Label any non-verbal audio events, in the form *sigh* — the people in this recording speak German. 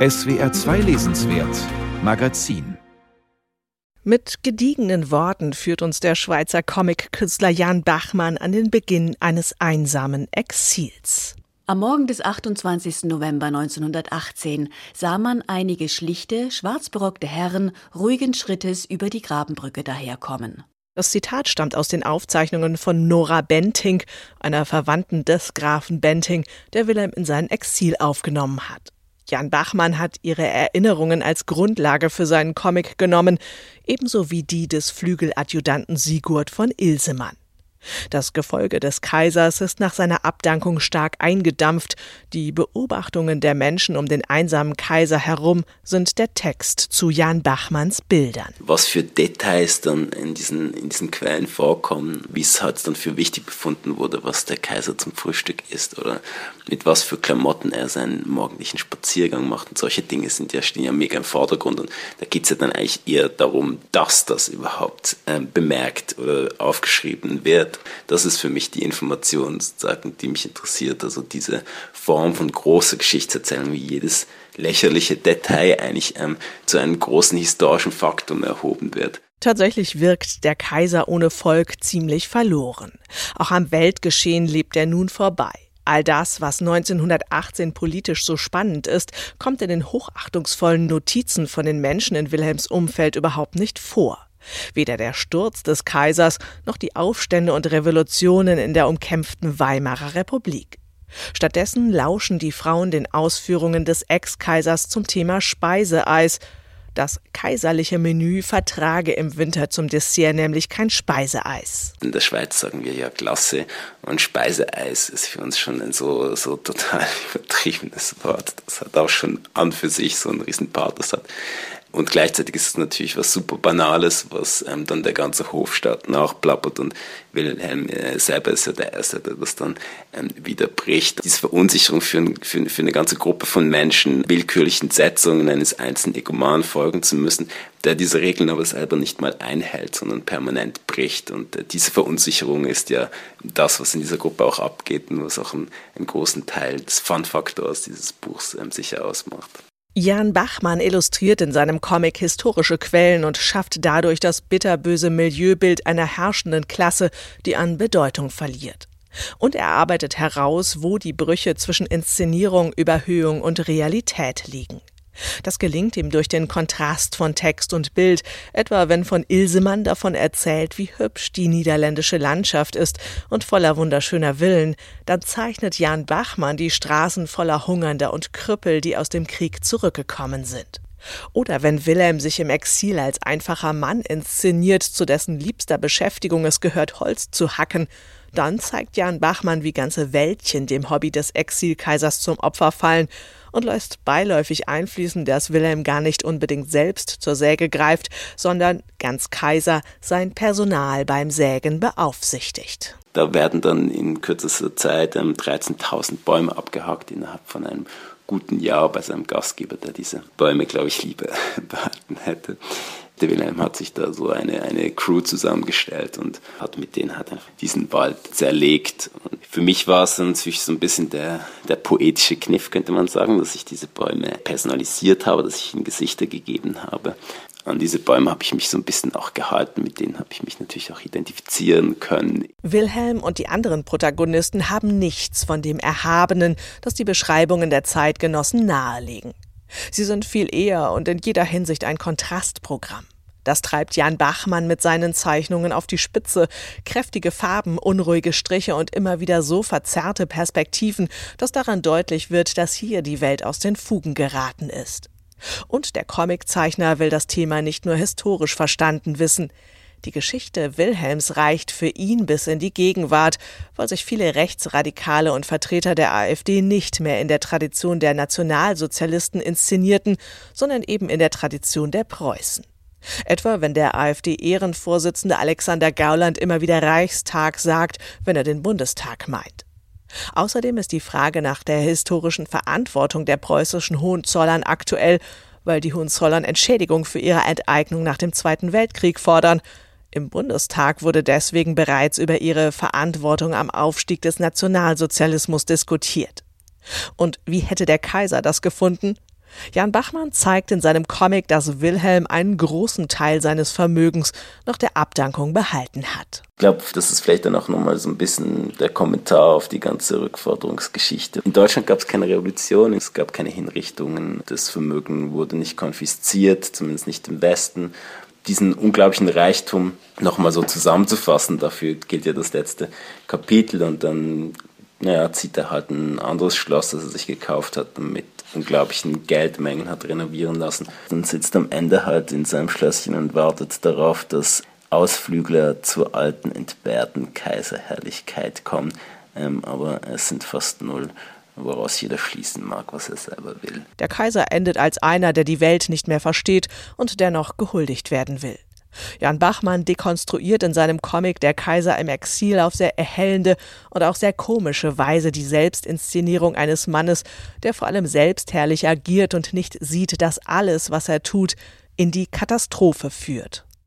SWR 2 Lesenswert Magazin mit gediegenen Worten führt uns der Schweizer Comic-Künstler Jan Bachmann an den Beginn eines einsamen Exils. Am Morgen des 28. November 1918 sah man einige schlichte, schwarzberockte Herren ruhigen Schrittes über die Grabenbrücke daherkommen. Das Zitat stammt aus den Aufzeichnungen von Nora Benting, einer Verwandten des Grafen Benting, der Wilhelm in sein Exil aufgenommen hat. Jan Bachmann hat ihre Erinnerungen als Grundlage für seinen Comic genommen, ebenso wie die des Flügeladjutanten Sigurd von Ilsemann. Das Gefolge des Kaisers ist nach seiner Abdankung stark eingedampft. Die Beobachtungen der Menschen um den einsamen Kaiser herum sind der Text zu Jan Bachmanns Bildern. Was für Details dann in diesen, in diesen Quellen vorkommen, wie es halt dann für wichtig befunden wurde, was der Kaiser zum Frühstück isst oder mit was für Klamotten er seinen morgendlichen Spaziergang macht und solche Dinge sind ja, stehen ja mega im Vordergrund und da geht es ja dann eigentlich eher darum, dass das überhaupt äh, bemerkt oder aufgeschrieben wird wird. Das ist für mich die Information, sozusagen, die mich interessiert. Also diese Form von großer Geschichtserzählung, wie jedes lächerliche Detail eigentlich ähm, zu einem großen historischen Faktum erhoben wird. Tatsächlich wirkt der Kaiser ohne Volk ziemlich verloren. Auch am Weltgeschehen lebt er nun vorbei. All das, was 1918 politisch so spannend ist, kommt in den hochachtungsvollen Notizen von den Menschen in Wilhelms Umfeld überhaupt nicht vor. Weder der Sturz des Kaisers noch die Aufstände und Revolutionen in der umkämpften Weimarer Republik. Stattdessen lauschen die Frauen den Ausführungen des Ex-Kaisers zum Thema Speiseeis. Das kaiserliche Menü vertrage im Winter zum Dessert nämlich kein Speiseeis. In der Schweiz sagen wir ja Klasse und Speiseeis ist für uns schon ein so, so total *laughs* übertriebenes Wort. Das hat auch schon an für sich so einen riesen Pathos hat. Und gleichzeitig ist es natürlich was super Banales, was ähm, dann der ganze Hofstaat nachplappert und Wilhelm äh, selber ist ja der Erste, der das dann ähm, wieder bricht. Diese Verunsicherung für, für, für, eine ganze Gruppe von Menschen, willkürlichen Setzungen eines einzelnen Egoman folgen zu müssen, der diese Regeln aber selber nicht mal einhält, sondern permanent bricht. Und äh, diese Verunsicherung ist ja das, was in dieser Gruppe auch abgeht und was auch einen, einen großen Teil des Fun-Faktors dieses Buchs ähm, sicher ausmacht. Jan Bachmann illustriert in seinem Comic historische Quellen und schafft dadurch das bitterböse Milieubild einer herrschenden Klasse, die an Bedeutung verliert. Und er arbeitet heraus, wo die Brüche zwischen Inszenierung, Überhöhung und Realität liegen. Das gelingt ihm durch den Kontrast von Text und Bild, etwa wenn von Ilsemann davon erzählt, wie hübsch die niederländische Landschaft ist und voller wunderschöner Villen, dann zeichnet Jan Bachmann die Straßen voller Hungernder und Krüppel, die aus dem Krieg zurückgekommen sind. Oder wenn Wilhelm sich im Exil als einfacher Mann inszeniert, zu dessen liebster Beschäftigung es gehört, Holz zu hacken, dann zeigt Jan Bachmann, wie ganze Wäldchen dem Hobby des Exilkaisers zum Opfer fallen und lässt beiläufig einfließen, dass Wilhelm gar nicht unbedingt selbst zur Säge greift, sondern ganz Kaiser sein Personal beim Sägen beaufsichtigt. Da werden dann in kürzester Zeit 13.000 ähm, Bäume abgehakt innerhalb von einem guten Jahr bei seinem Gastgeber, der diese Bäume, glaube ich, lieber *laughs* behalten hätte. Der Wilhelm hat sich da so eine, eine Crew zusammengestellt und hat mit denen hat diesen Wald zerlegt. Für mich war es natürlich so ein bisschen der, der poetische Kniff, könnte man sagen, dass ich diese Bäume personalisiert habe, dass ich ihnen Gesichter gegeben habe. An diese Bäume habe ich mich so ein bisschen auch gehalten, mit denen habe ich mich natürlich auch identifizieren können. Wilhelm und die anderen Protagonisten haben nichts von dem Erhabenen, das die Beschreibungen der Zeitgenossen nahelegen. Sie sind viel eher und in jeder Hinsicht ein Kontrastprogramm. Das treibt Jan Bachmann mit seinen Zeichnungen auf die Spitze. Kräftige Farben, unruhige Striche und immer wieder so verzerrte Perspektiven, dass daran deutlich wird, dass hier die Welt aus den Fugen geraten ist. Und der Comiczeichner will das Thema nicht nur historisch verstanden wissen. Die Geschichte Wilhelms reicht für ihn bis in die Gegenwart, weil sich viele Rechtsradikale und Vertreter der AfD nicht mehr in der Tradition der Nationalsozialisten inszenierten, sondern eben in der Tradition der Preußen. Etwa wenn der AfD-Ehrenvorsitzende Alexander Gauland immer wieder Reichstag sagt, wenn er den Bundestag meint. Außerdem ist die Frage nach der historischen Verantwortung der preußischen Hohenzollern aktuell, weil die Hohenzollern Entschädigung für ihre Enteignung nach dem Zweiten Weltkrieg fordern. Im Bundestag wurde deswegen bereits über ihre Verantwortung am Aufstieg des Nationalsozialismus diskutiert. Und wie hätte der Kaiser das gefunden? Jan Bachmann zeigt in seinem Comic, dass Wilhelm einen großen Teil seines Vermögens nach der Abdankung behalten hat. Ich glaube, das ist vielleicht dann auch nochmal so ein bisschen der Kommentar auf die ganze Rückforderungsgeschichte. In Deutschland gab es keine Revolution, es gab keine Hinrichtungen, das Vermögen wurde nicht konfisziert, zumindest nicht im Westen. Diesen unglaublichen Reichtum nochmal so zusammenzufassen, dafür gilt ja das letzte Kapitel und dann naja, zieht er halt ein anderes Schloss, das er sich gekauft hat mit unglaublichen Geldmengen hat renovieren lassen. Und sitzt am Ende halt in seinem Schlösschen und wartet darauf, dass Ausflügler zur alten, entbehrten Kaiserherrlichkeit kommen. Ähm, aber es sind fast null woraus jeder schließen mag, was er selber will. Der Kaiser endet als einer, der die Welt nicht mehr versteht und dennoch gehuldigt werden will. Jan Bachmann dekonstruiert in seinem Comic Der Kaiser im Exil auf sehr erhellende und auch sehr komische Weise die Selbstinszenierung eines Mannes, der vor allem selbstherrlich agiert und nicht sieht, dass alles, was er tut, in die Katastrophe führt.